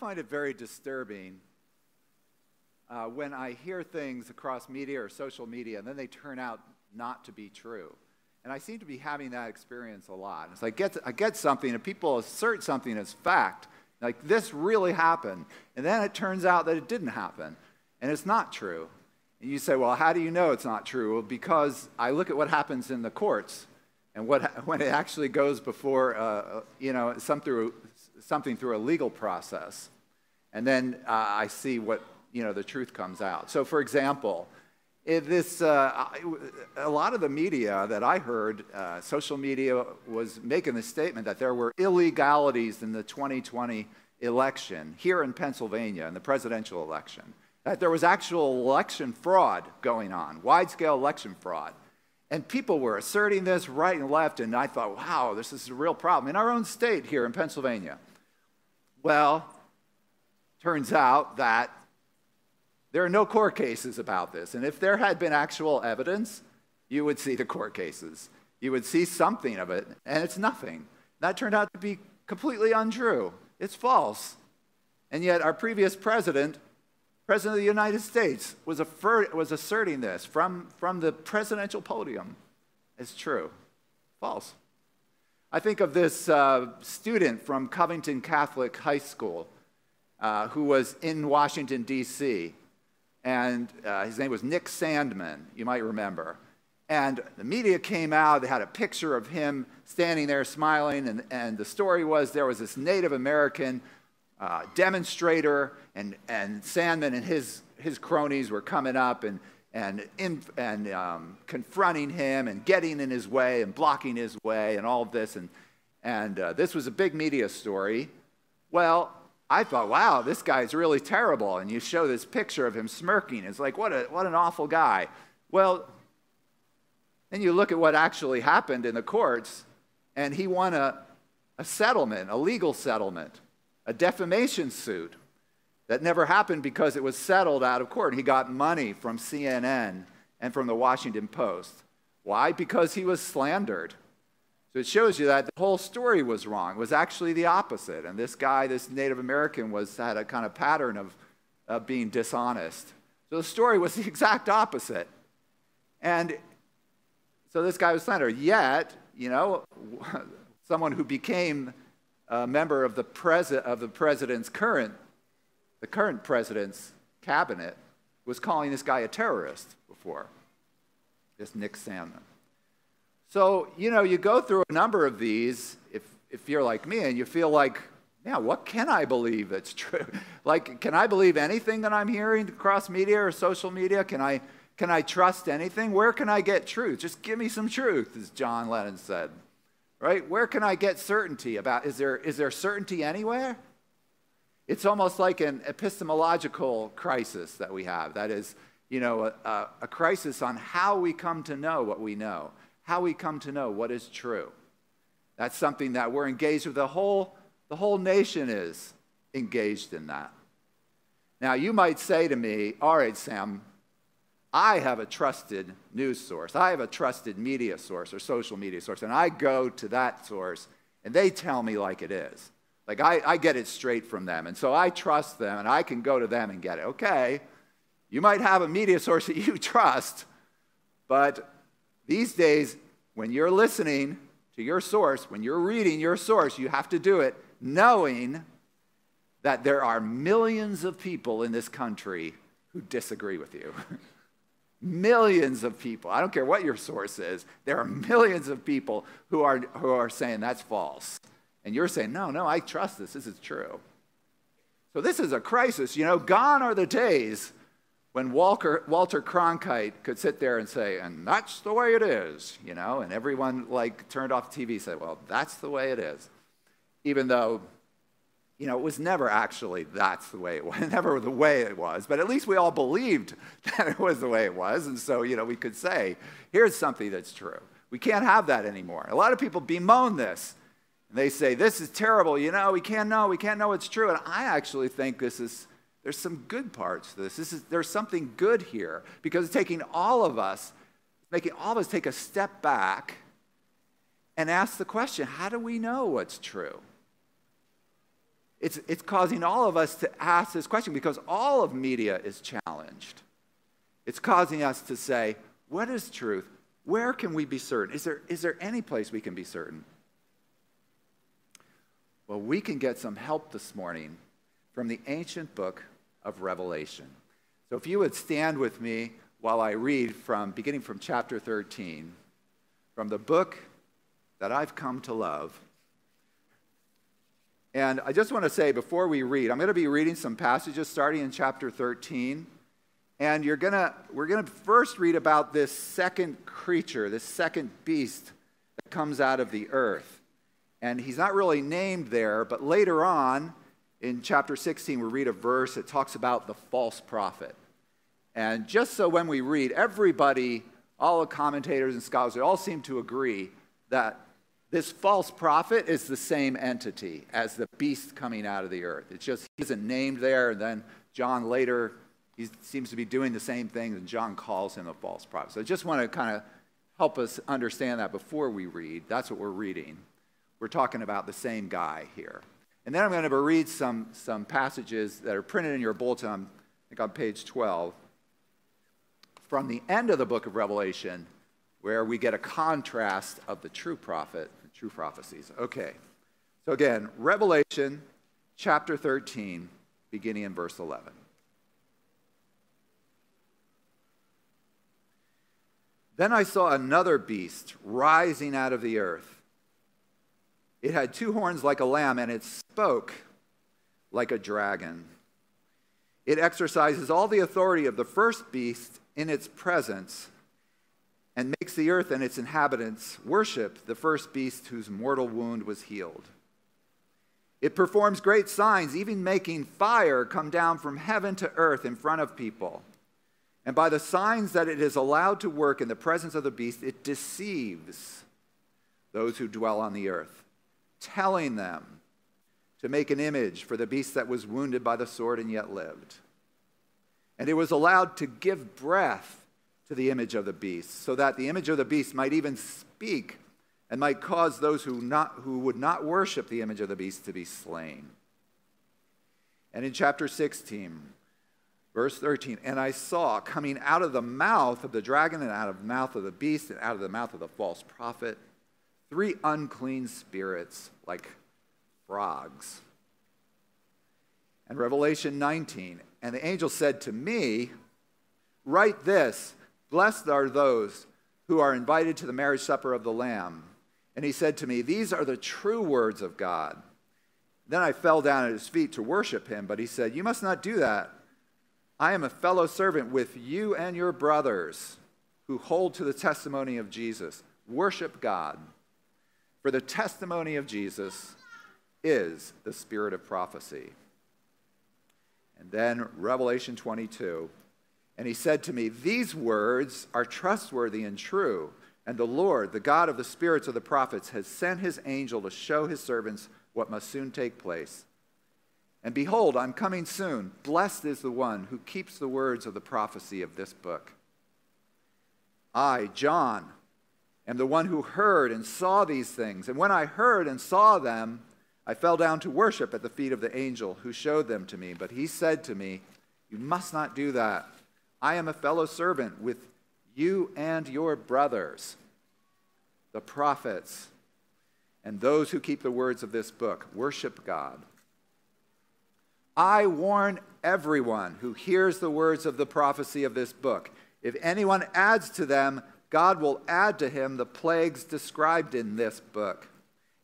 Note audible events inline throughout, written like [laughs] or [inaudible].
find it very disturbing uh, when I hear things across media or social media and then they turn out not to be true. And I seem to be having that experience a lot. It's like get, I get something and people assert something as fact, like this really happened, and then it turns out that it didn't happen, and it's not true. And you say, well, how do you know it's not true? Well, because I look at what happens in the courts and what, [laughs] when it actually goes before, uh, you know, some through, something through a legal process. And then uh, I see what, you know, the truth comes out. So, for example, this, uh, a lot of the media that I heard, uh, social media was making the statement that there were illegalities in the 2020 election here in Pennsylvania, in the presidential election. That there was actual election fraud going on, wide scale election fraud. And people were asserting this right and left, and I thought, wow, this is a real problem in our own state here in Pennsylvania. Well, turns out that there are no court cases about this. And if there had been actual evidence, you would see the court cases. You would see something of it, and it's nothing. That turned out to be completely untrue. It's false. And yet, our previous president, President of the United States, was, affir- was asserting this from, from the presidential podium. It's true. False. I think of this uh, student from Covington Catholic High School uh, who was in Washington, D.C and uh, his name was Nick Sandmann, you might remember. And the media came out, they had a picture of him standing there smiling, and, and the story was there was this Native American uh, demonstrator, and, and Sandmann and his, his cronies were coming up and, and, in, and um, confronting him and getting in his way and blocking his way and all of this. And, and uh, this was a big media story. Well, I thought, wow, this guy's really terrible. And you show this picture of him smirking. It's like, what, a, what an awful guy. Well, then you look at what actually happened in the courts, and he won a, a settlement, a legal settlement, a defamation suit that never happened because it was settled out of court. He got money from CNN and from the Washington Post. Why? Because he was slandered. So it shows you that the whole story was wrong, it was actually the opposite. And this guy, this Native American, was, had a kind of pattern of, of being dishonest. So the story was [laughs] the exact opposite. And so this guy was slandered. Yet, you know, [laughs] someone who became a member of the, pres- of the president's current, the current president's cabinet was calling this guy a terrorist before, this Nick Sandmann. So, you know, you go through a number of these if, if you're like me and you feel like, yeah, what can I believe that's true? [laughs] like, can I believe anything that I'm hearing across media or social media? Can I, can I trust anything? Where can I get truth? Just give me some truth, as John Lennon said. Right? Where can I get certainty about? Is there, is there certainty anywhere? It's almost like an epistemological crisis that we have. That is, you know, a, a crisis on how we come to know what we know how we come to know what is true. That's something that we're engaged with. The whole, the whole nation is engaged in that. Now, you might say to me, All right, Sam, I have a trusted news source. I have a trusted media source or social media source, and I go to that source and they tell me like it is. Like I, I get it straight from them. And so I trust them and I can go to them and get it. Okay, you might have a media source [laughs] that you trust, but these days, when you're listening to your source, when you're reading your source, you have to do it knowing that there are millions of people in this country who disagree with you. [laughs] millions of people. I don't care what your source is. There are millions of people who are, who are saying that's false. And you're saying, no, no, I trust this. This is true. So this is a crisis. You know, gone are the days when Walter, Walter Cronkite could sit there and say, and that's the way it is, you know, and everyone like turned off TV and said, well, that's the way it is. Even though, you know, it was never actually that's the way it was, [laughs] never the way it was, but at least we all believed [laughs] that it was the way it was. And so, you know, we could say, here's something that's true. We can't have that anymore. A lot of people bemoan this. And they say, this is terrible, you know, we can't know, we can't know it's true. And I actually think this is there's some good parts to this. this is, there's something good here because it's taking all of us, making all of us take a step back and ask the question how do we know what's true? it's, it's causing all of us to ask this question because all of media is challenged. It's causing us to say, what is truth? Where can we be certain? Is there, is there any place we can be certain? Well, we can get some help this morning from the ancient book of Revelation. So if you would stand with me while I read from beginning from chapter 13 from the book that I've come to love. And I just want to say before we read, I'm going to be reading some passages starting in chapter 13. And you're gonna, we're going to first read about this second creature, this second beast that comes out of the earth. And he's not really named there, but later on in chapter 16, we read a verse that talks about the false prophet. And just so when we read, everybody, all the commentators and scholars, they all seem to agree that this false prophet is the same entity as the beast coming out of the earth. It's just he isn't named there, and then John later he seems to be doing the same thing, and John calls him a false prophet. So I just want to kind of help us understand that before we read. That's what we're reading. We're talking about the same guy here. And then I'm going to read some, some passages that are printed in your bulletin, I think on page 12, from the end of the book of Revelation, where we get a contrast of the true prophet the true prophecies. Okay. So again, Revelation chapter 13, beginning in verse 11. Then I saw another beast rising out of the earth. It had two horns like a lamb, and it spoke like a dragon. It exercises all the authority of the first beast in its presence and makes the earth and its inhabitants worship the first beast whose mortal wound was healed. It performs great signs, even making fire come down from heaven to earth in front of people. And by the signs that it is allowed to work in the presence of the beast, it deceives those who dwell on the earth, telling them to make an image for the beast that was wounded by the sword and yet lived. And it was allowed to give breath to the image of the beast, so that the image of the beast might even speak and might cause those who, not, who would not worship the image of the beast to be slain. And in chapter 16, verse 13, and I saw coming out of the mouth of the dragon and out of the mouth of the beast and out of the mouth of the false prophet three unclean spirits like frogs. And Revelation 19, and the angel said to me, Write this Blessed are those who are invited to the marriage supper of the Lamb. And he said to me, These are the true words of God. Then I fell down at his feet to worship him, but he said, You must not do that. I am a fellow servant with you and your brothers who hold to the testimony of Jesus. Worship God. For the testimony of Jesus is the spirit of prophecy. And then Revelation 22. And he said to me, These words are trustworthy and true. And the Lord, the God of the spirits of the prophets, has sent his angel to show his servants what must soon take place. And behold, I'm coming soon. Blessed is the one who keeps the words of the prophecy of this book. I, John, am the one who heard and saw these things. And when I heard and saw them, I fell down to worship at the feet of the angel who showed them to me. But he said to me, You must not do that. I am a fellow servant with you and your brothers, the prophets, and those who keep the words of this book. Worship God. I warn everyone who hears the words of the prophecy of this book. If anyone adds to them, God will add to him the plagues described in this book.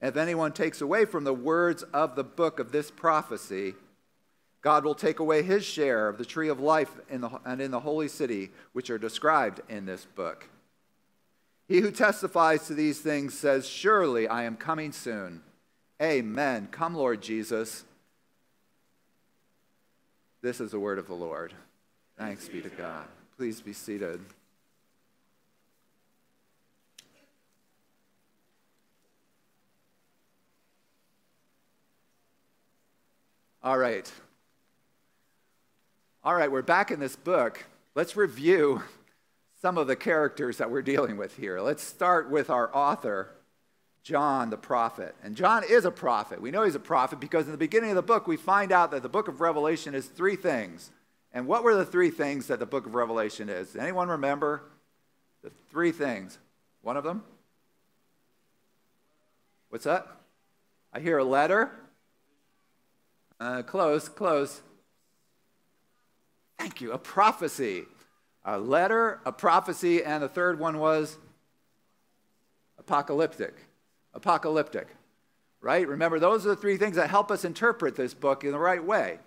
If anyone takes away from the words of the book of this prophecy, God will take away his share of the tree of life in the, and in the holy city, which are described in this book. He who testifies to these things says, Surely I am coming soon. Amen. Come, Lord Jesus. This is the word of the Lord. Thanks be to God. Please be seated. All right. All right, we're back in this book. Let's review some of the characters that we're dealing with here. Let's start with our author, John the prophet. And John is a prophet. We know he's a prophet because in the beginning of the book, we find out that the book of Revelation is three things. And what were the three things that the book of Revelation is? Anyone remember the three things? One of them? What's that? I hear a letter. Uh, close, close. Thank you. A prophecy. A letter, a prophecy, and the third one was apocalyptic. Apocalyptic. Right? Remember, those are the three things that help us interpret this book in the right way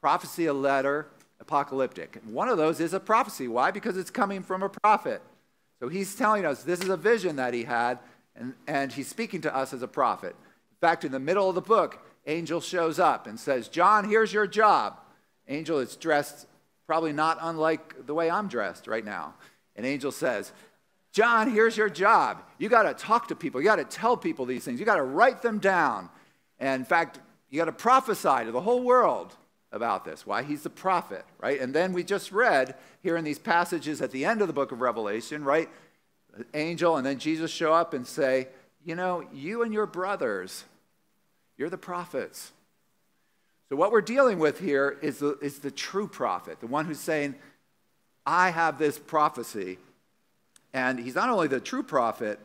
prophecy, a letter, apocalyptic. one of those is a prophecy. Why? Because it's coming from a prophet. So he's telling us this is a vision that he had, and, and he's speaking to us as a prophet. In fact, in the middle of the book, angel shows up and says, John, here's your job. Angel is dressed probably not unlike the way I'm dressed right now. And angel says, John, here's your job. You got to talk to people. You got to tell people these things. You got to write them down. And in fact, you got to prophesy to the whole world about this. Why? He's the prophet, right? And then we just read here in these passages at the end of the book of Revelation, right? Angel and then Jesus show up and say, You know, you and your brothers, you're the prophets. So, what we're dealing with here is the, is the true prophet, the one who's saying, I have this prophecy. And he's not only the true prophet,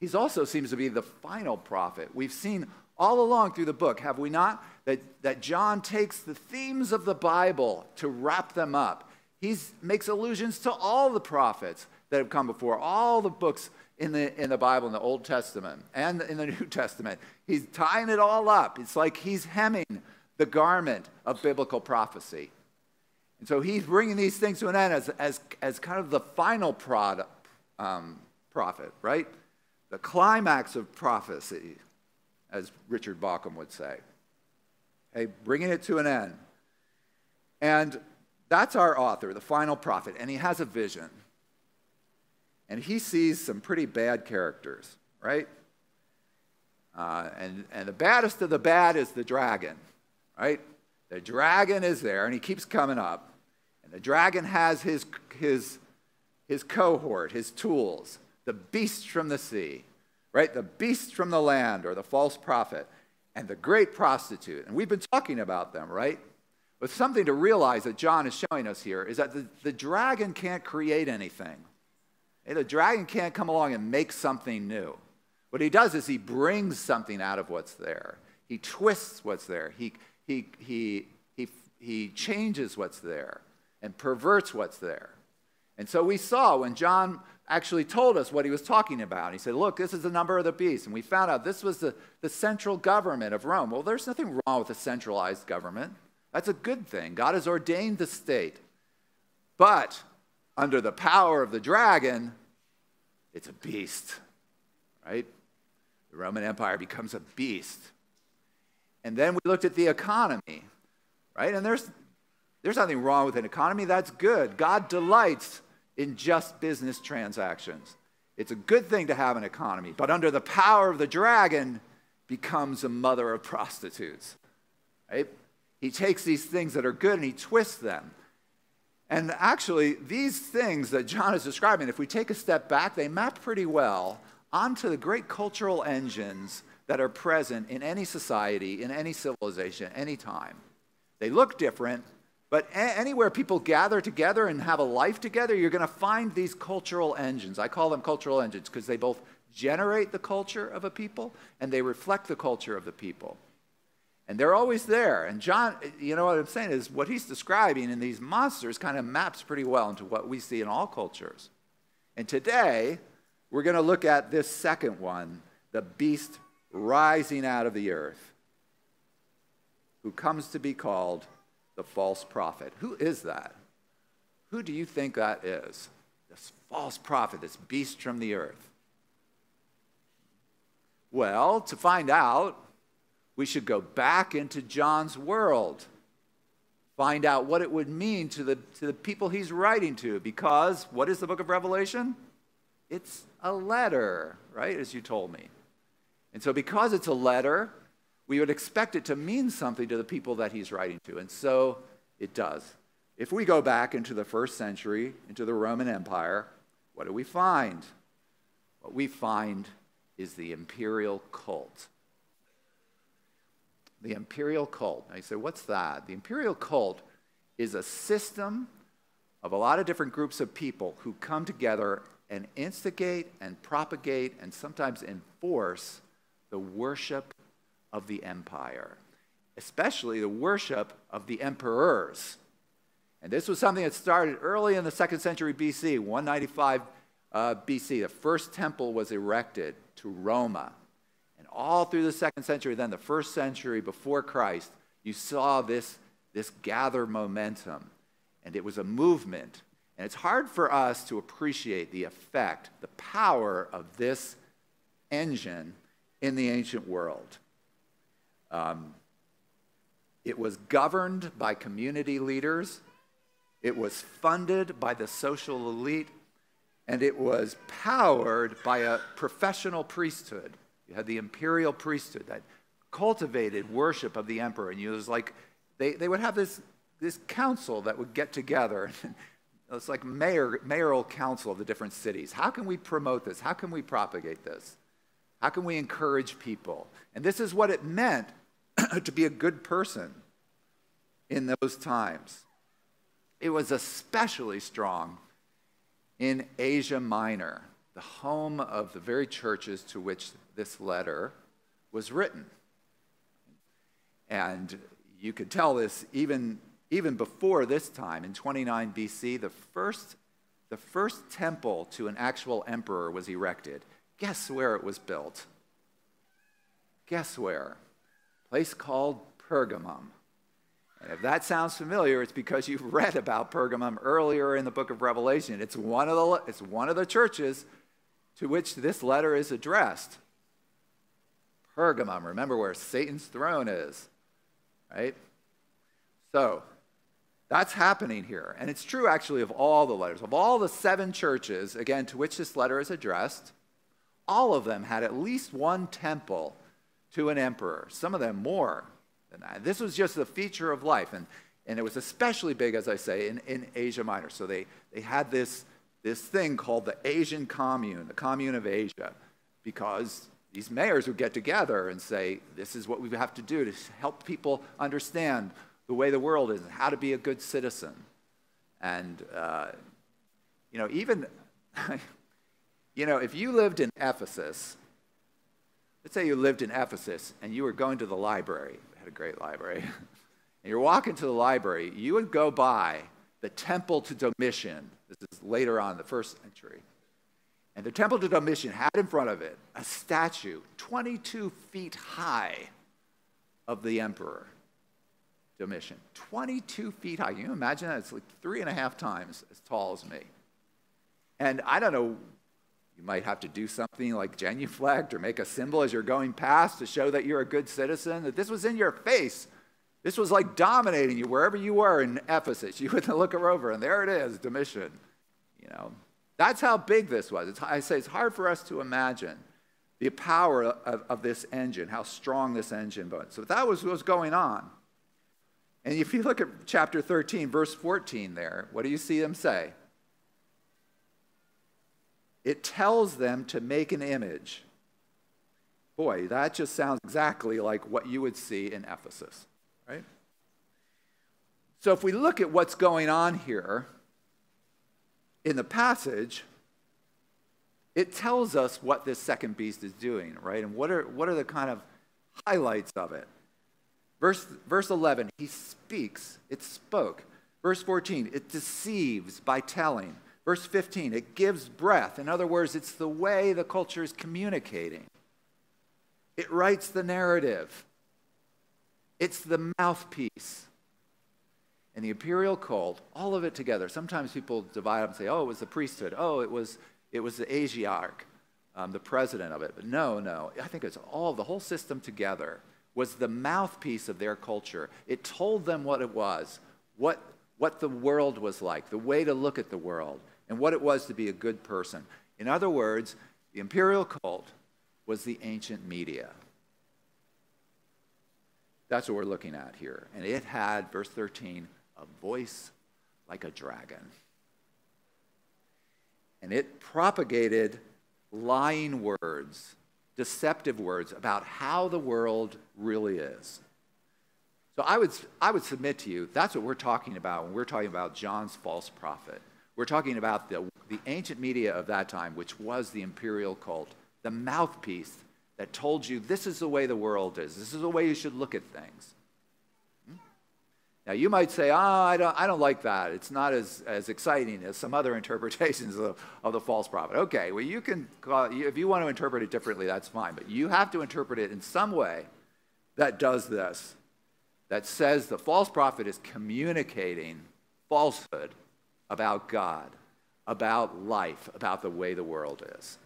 he also seems to be the final prophet. We've seen all along through the book, have we not? That, that John takes the themes of the Bible to wrap them up. He makes allusions to all the prophets that have come before, all the books in the, in the Bible, in the Old Testament and in the [laughs] New Testament. He's tying it all up. It's like he's hemming the garment of biblical prophecy. And so he's bringing these things to an end as, as, as kind of the final product, um, prophet, right? The climax of prophecy, as Richard Bauckham would say. Hey, bringing it to an end. And that's our author, the final prophet, and he has a vision and he sees some pretty bad characters, right? Uh, and, and the baddest of the bad is the dragon, right? The dragon is there, and he keeps coming up. And the dragon has his, his, his cohort, his tools, the beast from the sea, right? The beast from the land, or the false prophet, and the great prostitute. And we've been talking about them, right? But something to realize that John is showing us here is that the, the dragon can't create anything. The dragon can't come along and make something new. What he does is he brings something out of what's there. He twists what's there. He, he, he, he, he changes what's there and perverts what's there. And so we saw when John actually told us what he was talking about. He said, Look, this is the number of the beast. And we found out this was the, the central government of Rome. Well, there's nothing wrong with a centralized government. That's a good thing. God has ordained the state. But under the power of the dragon, it's a beast, right? The Roman Empire becomes a beast. And then we looked at the economy, right? And there's, there's nothing wrong with an economy. That's good. God delights in just business transactions. It's a good thing to have an economy, but under the power of the dragon becomes a mother of prostitutes. Right? He takes these things that are good and he twists them. And actually, these things that John is describing, if we take a step back, they map pretty well onto the great cultural engines that are present in any society, in any civilization, any time. They look different, but anywhere people gather together and have a life together, you're going to find these cultural engines. I call them cultural engines because they both generate the culture of a people and they reflect the culture of the people. And they're always there. And John, you know what I'm saying is what he's describing in these monsters kind of maps pretty well into what we see in all cultures. And today, we're going to look at this second one the beast rising out of the earth, who comes to be called the false prophet. Who is that? Who do you think that is? This false prophet, this beast from the earth. Well, to find out, we should go back into John's world, find out what it would mean to the, to the people he's writing to. Because what is the book of Revelation? It's a letter, right? As you told me. And so, because it's a letter, we would expect it to mean something to the people that he's writing to. And so it does. If we go back into the first century, into the Roman Empire, what do we find? what we find is the imperial cult. The imperial cult. Now you say, what's that? The imperial cult is a system of a lot of different groups of people who come together and instigate and propagate and sometimes enforce the worship of the empire, especially the worship of the emperors. And this was something that started early in the second century BC, 195 uh, BC. The first temple was erected to Roma. And all through the second century, then the first century before Christ, you saw this, this gather momentum. And it was a movement. And it's hard for us to appreciate the effect, the power of this engine in the ancient world. Um, it was governed by community leaders, it was funded by the social elite, and it was powered by a professional priesthood. You had the imperial priesthood that cultivated worship of the emperor, and it was like they, they would have this, this council that would get together. [laughs] it's like mayor, mayoral council of the different cities. How can we promote this? How can we propagate this? How can we encourage people? And this is what it meant [clears throat] to be a good person in those times. It was especially strong in Asia Minor, the home of the very churches to which this letter was written. And you could tell this even, even before this time, in 29 BC, the first, the first temple to an actual emperor was erected. Guess where it was built? Guess where? Place called Pergamum. And if that sounds familiar, it's because you've read about Pergamum earlier in the book of Revelation. It's one of the, it's one of the churches to which this letter is addressed. Pergamum, remember where Satan's throne is, right? So, that's happening here. And it's true, actually, of all the letters. Of all the seven churches, again, to which this letter is addressed, all of them had at least one temple to an emperor, some of them more than that. This was just a feature of life. And, and it was especially big, as I say, in, in Asia Minor. So they, they had this, this thing called the Asian Commune, the Commune of Asia, because these mayors would get together and say, this is what we have to do to help people understand the way the world is and how to be a good citizen. And, uh, you know, even, [laughs] you know, if you lived in Ephesus, let's say you lived in Ephesus and you were going to the library, had a great library, [laughs] and you're walking to the library, you would go by the Temple to Domitian. This is later on, the first century. And the Temple to Domitian had in front of it a statue 22 feet high of the emperor. Domitian. 22 feet high. Can you imagine that? It's like three and a half times as tall as me. And I don't know, you might have to do something like genuflect or make a symbol as you're going past to show that you're a good citizen, that this was in your face. This was like dominating you wherever you were in Ephesus. You would look her over, and there it is, Domitian. You know, that's how big this was. It's, I say it's hard for us to imagine the power of, of this engine, how strong this engine was. So that was what was going on. And if you look at chapter 13, verse 14 there, what do you see them say? It tells them to make an image. Boy, that just sounds exactly like what you would see in Ephesus, right? So if we look at what's going on here in the passage, it tells us what this second beast is doing, right? And what are, what are the kind of highlights of it? Verse, verse 11, he speaks, it spoke. Verse 14, it deceives by telling. Verse 15, it gives breath. In other words, it's the way the culture is communicating. It writes the narrative. It's the mouthpiece. And the imperial cult, all of it together. Sometimes people divide up and say, oh, it was the priesthood. Oh, it was, it was the Asiarch, um, the president of it. But no, no. I think it's all, the whole system together was the mouthpiece of their culture. It told them what it was, what, what the world was like, the way to look at the world, and what it was to be a good person. In other words, the imperial cult was the ancient media. That's what we're looking at here. And it had, verse 13, a voice like a dragon. And it propagated lying words, deceptive words about how the world really is. So I would, I would submit to you that's what we're talking about when we're talking about John's false prophet. We're talking about the, the ancient media of that time, which was the imperial cult, the mouthpiece that told you this is the way the world is, this is the way you should look at things. Now, you might say, oh, I don't, I don't like that. It's not as, as exciting as some other [laughs] interpretations of, of the false prophet. Okay, well, you can, call, if you want to interpret it differently, that's fine. But you have to interpret it in some way that does this, that says the false prophet is communicating falsehood about God, about life, about the way the world is.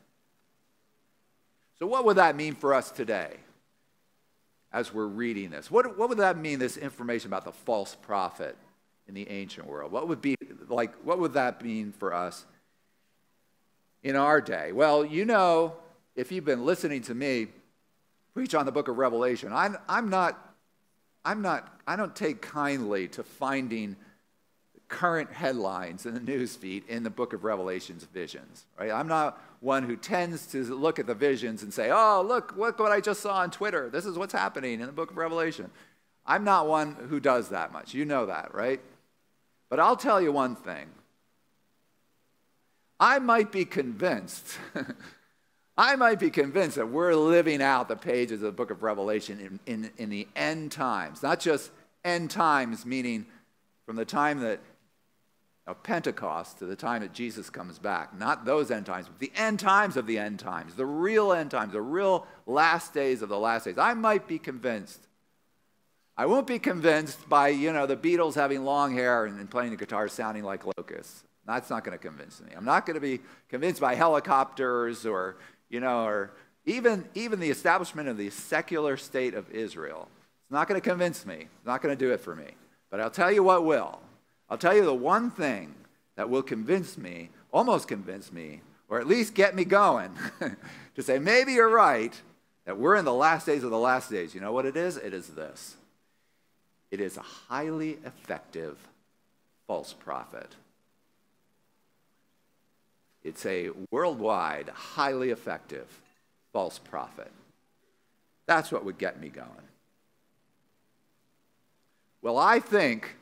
So, what would that mean for us today as we're reading this? What, what would that mean, this information about the false prophet in the ancient world? What would, be, like, what would that mean for us in our day? Well, you know, if you've been listening to me preach on the book of Revelation, I'm, I'm not, I'm not, I don't take kindly to finding current headlines in the news feed in the book of Revelation's visions. Right? I'm not one who tends to look at the visions and say, oh, look, look what I just saw on Twitter. This is what's happening in the book of Revelation. I'm not one who does that much. You know that, right? But I'll tell you one thing. I might be convinced, [laughs] I might be convinced that we're living out the pages of the book of Revelation in, in, in the end times. Not just end times, meaning from the time that of Pentecost to the time that Jesus comes back. Not those end times, but the end times of the end times, the real end times, the real last days of the last days. I might be convinced. I won't be convinced by, you know, the Beatles having long hair and, and playing the guitar sounding like locusts. That's not going to convince me. I'm not going to be convinced by helicopters or, you know, or even, even the establishment of the secular state of Israel. It's not going to convince me. It's not going to do it for me. But I'll tell you what will. I'll tell you the one thing that will convince me, almost convince me, or at least get me going [laughs] to say, maybe you're right, that we're in the last days of the last days. You know what it is? It is this it is a highly effective false prophet. It's a worldwide, highly effective false prophet. That's what would get me going. Well, I think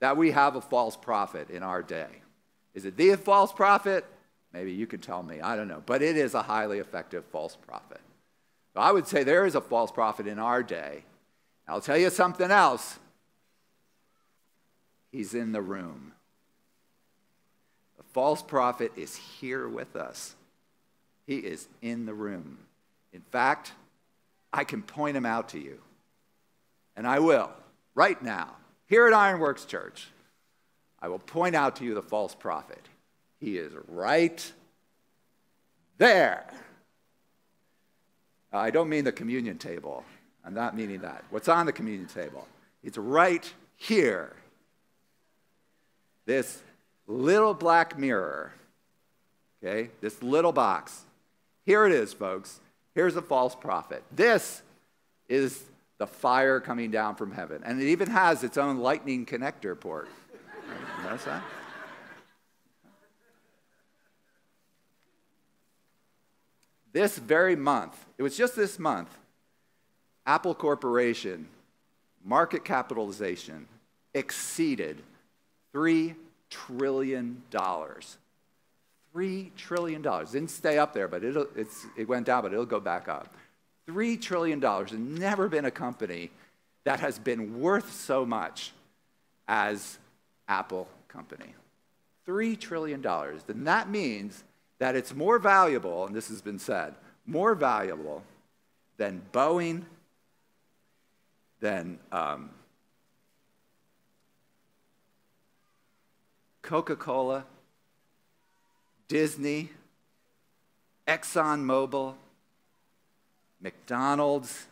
that we have a false prophet in our day. Is it the false prophet? Maybe you can tell me. I don't know. But it is a highly effective false prophet. So I would say there is a false prophet in our day. I'll tell you something else. He's in the room. The false prophet is here with us. He is in the room. In fact, I can point him out to you. And I will, right now. Here at Ironworks Church, I will point out to you the false prophet. He is right there. I don't mean the communion table. I'm not meaning that. What's on the communion table? It's right here. This little black mirror, okay? This little box. Here it is, folks. Here's a false prophet. This is the fire coming down from heaven. And it even has its own lightning connector port. Notice that? This very month, it was just this month, Apple Corporation market capitalization exceeded $3 trillion. $3 trillion. Didn't stay up there, but it it went down, but it'll go back up. $3 trillion. Never been a company that has been worth so much as Apple Company. $3 trillion. Then that means that it's more valuable, and this has been said, more valuable than Boeing, than um, Coca Cola, Disney, ExxonMobil, McDonald's,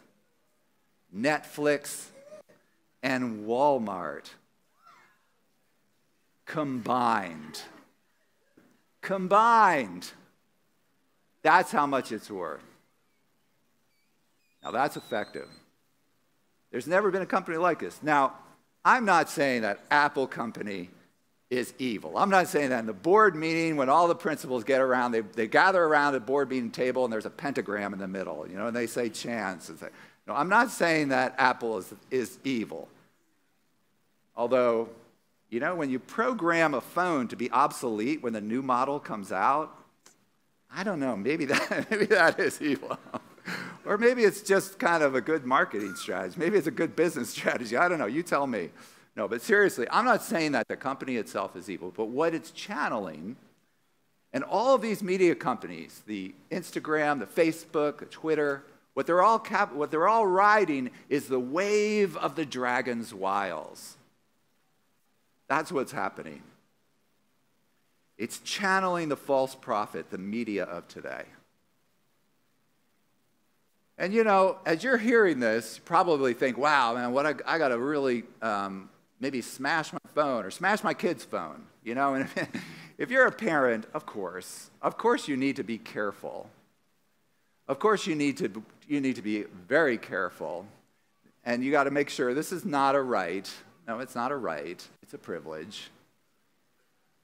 Netflix, and Walmart combined. Combined. That's how much it's worth. Now, that's effective. There's never been a company like this. Now, I'm not saying that Apple Company is evil. I'm not saying that in the board meeting when all the principals get around, they, they gather around the board meeting table and there's a pentagram in the middle, you know, and they say chance. And say, no, I'm not saying that Apple is, is evil. Although, you know, when you program a phone to be obsolete when the new model comes out, I don't know, maybe [laughs] that, maybe that is evil. [laughs] or maybe it's just kind of a good marketing strategy. Maybe it's a good business [laughs] strategy. I don't know. You tell me. No, but seriously, I'm not saying that the company itself is evil, but what it's channeling, and all of these media companies, the Instagram, the Facebook, the Twitter, what they're all, cap- what they're all riding is the wave of the dragon's wiles. That's what's happening. It's channeling the false prophet, the media of today. And you know, as you're hearing this, you probably think, wow, man, what I, I got to really um, maybe smash my phone or smash my kid's phone. You know, [laughs] and if, you're a parent, of course, of course you need to be careful. Of course you need to, you need to be very careful. And you got to make sure this is not a right. No, it's not a right. It's a privilege.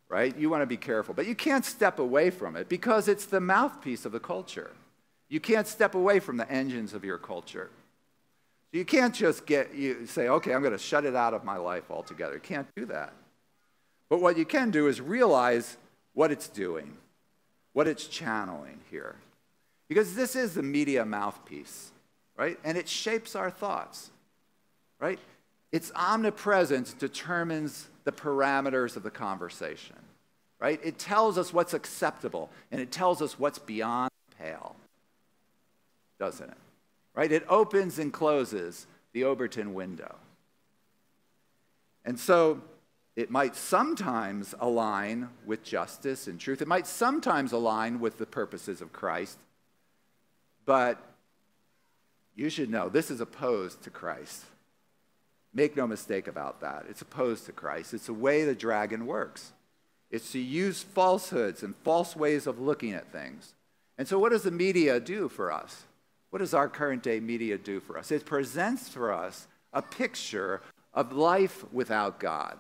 Right? You want to be careful. But you can't step away from it because it's the mouthpiece of the culture. You can't step away from the engines of your culture. You can't just get you say, okay, I'm going to shut it out of my life altogether. You can't do that. But what you can do is realize what it's doing, what it's channeling here. Because this is the media mouthpiece, right? And it shapes our thoughts, right? Its omnipresence determines the parameters of the conversation, right? It tells us what's acceptable and it tells us what's beyond the pale, doesn't it? Right? It opens and closes the Overton window. And so it might sometimes align with justice and truth. It might sometimes align with the purposes of Christ. But you should know this is opposed to Christ. Make no mistake about that. It's opposed to Christ. It's the way the dragon works. It's to use falsehoods and false ways of looking at things. And so, what does the media do for us? What does our current day media do for us? It presents for us a picture of life without God,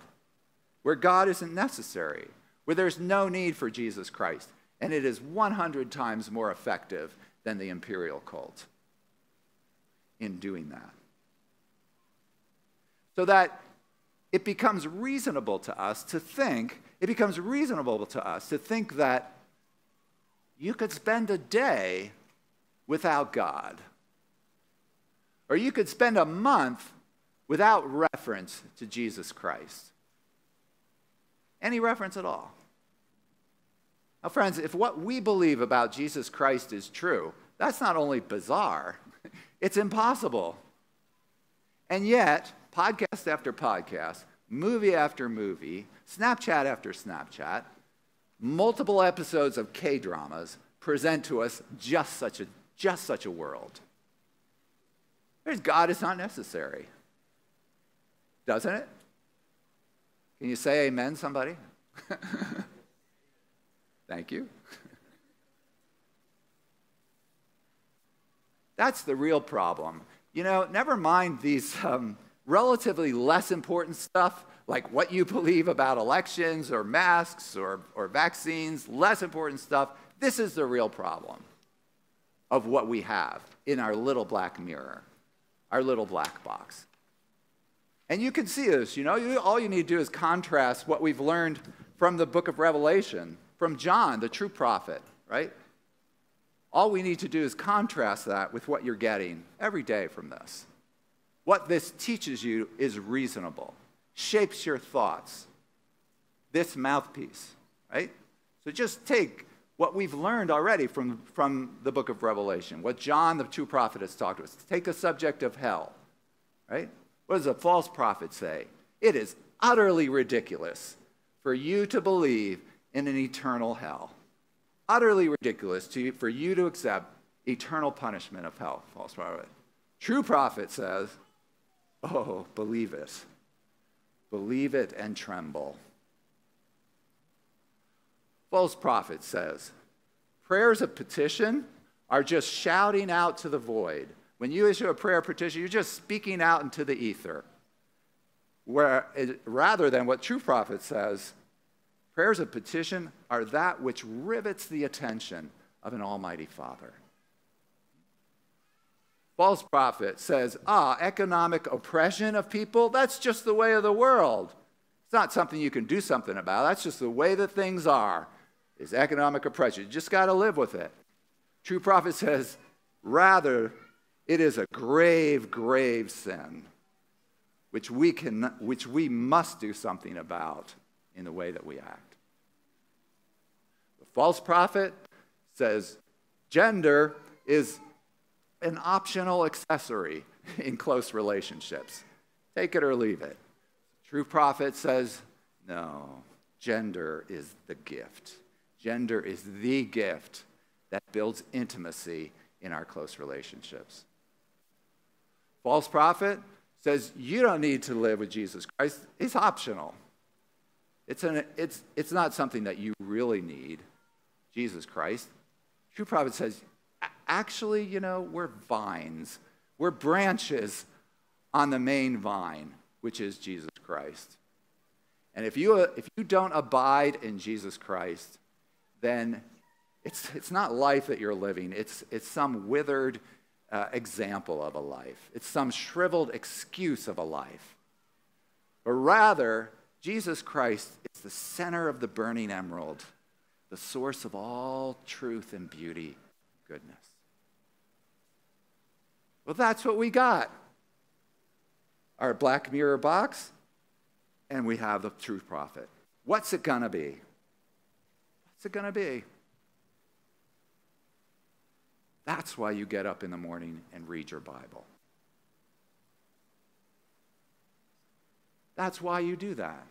where God isn't necessary, where there's no need for Jesus Christ. And it is 100 times more effective than the imperial cult in doing that. So that it becomes reasonable to us to think, it becomes reasonable to us to think that you could spend a day without God. Or you could spend a month without reference to Jesus Christ. Any reference at all. Now, friends, if what we believe about Jesus Christ is true, that's not only bizarre, [laughs] it's impossible. And yet, podcast after podcast, movie after movie, Snapchat after Snapchat, multiple episodes of K dramas present to us just such a just such a world. There's God is not necessary. Doesn't it? Can you say amen, somebody? [laughs] Thank you. That's the real problem. You know, never mind these um, relatively less important stuff like what you believe about elections or masks or, or vaccines, less important stuff. This is the real problem of what we have in our little black mirror, our little black box. And you can see this, you know, you, all you need to do is contrast what we've learned from the book of Revelation, from John, the true prophet, right? All we need to do is contrast that with what you're getting every day from this. What this teaches you is reasonable, shapes your thoughts. This mouthpiece, right? So just take what we've learned already from, from the book of Revelation, what John, the true prophet, has talked to us. Take the subject of hell, right? What does a false prophet say? It is utterly ridiculous for you to believe in an eternal hell. Utterly ridiculous to, for you to accept eternal punishment of hell, false prophet. True prophet says, Oh, believe it. Believe it and tremble. False prophet says, prayers of petition are just shouting out to the void. When you issue a prayer petition, you're just speaking out into the ether. Where, rather than what true prophet says, Prayers of petition are that which rivets the attention of an Almighty Father. False prophet says, ah, economic oppression of people, that's just the way of the world. It's not something you can do something about. That's just the way that things are. Is economic oppression. You just got to live with it. True prophet says, rather, it is a grave, grave sin, which we, can, which we must do something about in the way that we act. The false prophet says, gender is an optional accessory in close relationships. Take it or leave it. True prophet says, no, gender is the gift. Gender is the gift that builds intimacy in our close relationships. False prophet says, you don't need to live with Jesus Christ. It's optional. It's, an, it's, it's not something that you really need, Jesus Christ. True prophet says, actually, you know, we're vines, we're branches on the main vine, which is Jesus Christ. And if you, if you don't abide in Jesus Christ, then it's, it's not life that you're living, it's, it's some withered uh, example of a life, it's some shriveled excuse of a life. But rather, Jesus Christ is the center of the burning emerald, the source of all truth and beauty, goodness. Well, that's what we got. Our black mirror box, and we have the true prophet. What's it going to be? What's it going to be? That's why you get up in the morning and read your Bible. That's why you do that.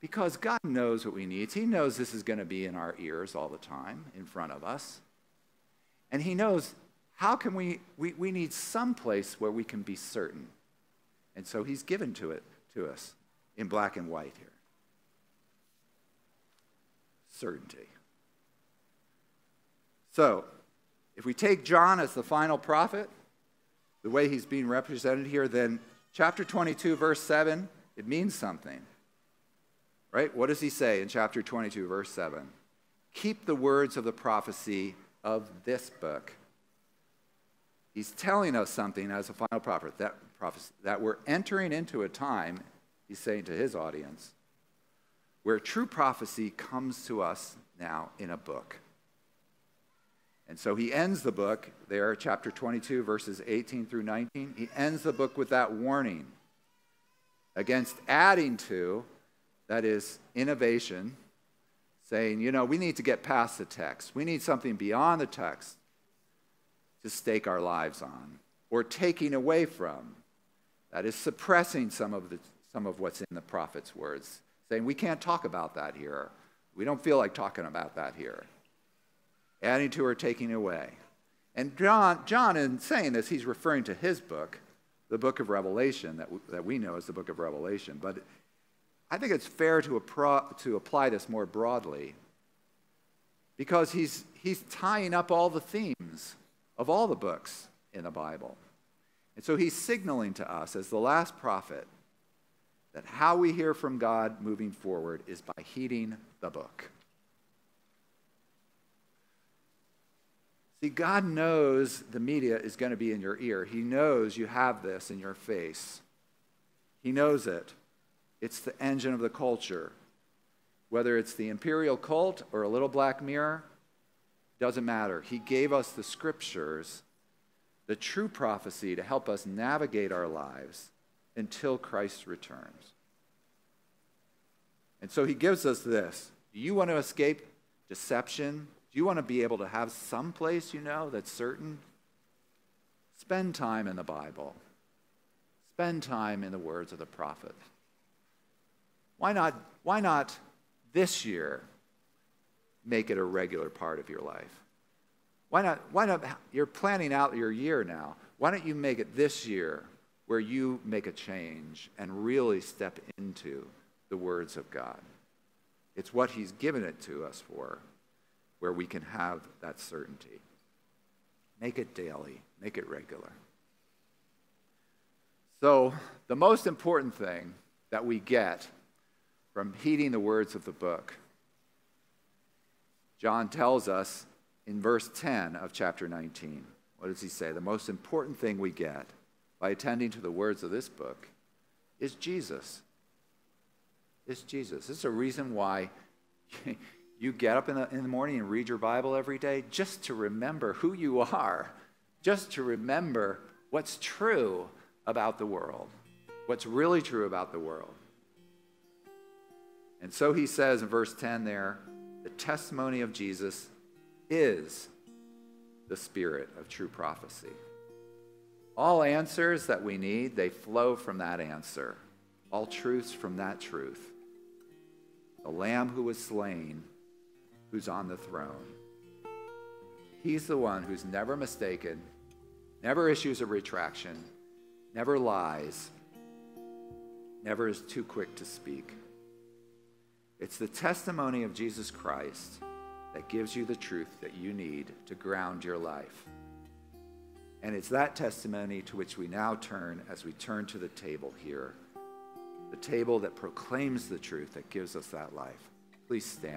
Because God knows what we need. He knows this is going to be in our ears all the time, in front of us. And He knows how can we, we, we need some place where we can be certain. And so he's given to it to us in black and white here. Certainty. So, if we take John as the final prophet, the way he's being represented here, then chapter 22, verse 7, it means something. Right? What does he say in chapter 22, verse 7? Keep the words of the prophecy of this book He's telling us something as a final prophet that, prophecy, that we're entering into a time, he's saying to his audience, where true prophecy comes to us now in a book. And so he ends the book there, chapter 22, verses 18 through 19. He ends the book with that warning against adding to, that is, innovation, saying, you know, we need to get past the text. We need something beyond the text to stake our lives on or taking away from. That is suppressing some of, the, some of what's in the prophet's words, saying, we can't talk about that here. We don't feel like talking about that here. Adding to or taking away. And John, John, in saying this, he's referring to his book, the book of Revelation, that, that we know as the book of Revelation. But I think it's fair to, to apply this more broadly because he's, he's tying up all the themes of all the books in the Bible. And so he's signaling to us as the last prophet that how we hear from God moving forward is by heeding the book. See, God knows the media is going to be in your ear. He knows you have this in your face. He knows it. It's the engine of the culture. Whether it's the imperial cult or a little black mirror, doesn't matter. He gave us the scriptures, the true prophecy to help us navigate our lives until Christ returns. And so he gives us this. Do you want to escape deception? Do you want to be able to have some place you know that's certain? Spend time in the Bible. Spend time in the words of the prophet. Why not, why not this year make it a regular part of your life? Why not, why not, you're planning out your year now. Why don't you make it this year where you make a change and really step into the words of God? It's what He's given it to us for, where we can have that certainty. Make it daily, make it regular. So, the most important thing that we get from heeding the words of the book John tells us in verse 10 of chapter 19. What does he say? The most important thing we get by attending to the words of this book is Jesus. Is Jesus. This is a reason why [laughs] you get up in the, in the morning and read your Bible every day just to remember who you are, just to remember what's true about the world, what's really true about the world. And so he says in verse 10 there, the testimony of Jesus is the spirit of true prophecy. All answers that we need, they flow from that answer. All truths from that truth. The Lamb who was slain, who's on the throne. He's the one who's never mistaken, never issues a retraction, never lies, never is too quick to speak. It's the testimony of Jesus Christ that gives you the truth that you need to ground your life. And it's that testimony to which we now turn as we turn to the table here. The table that proclaims the truth that gives us that life. Please stand.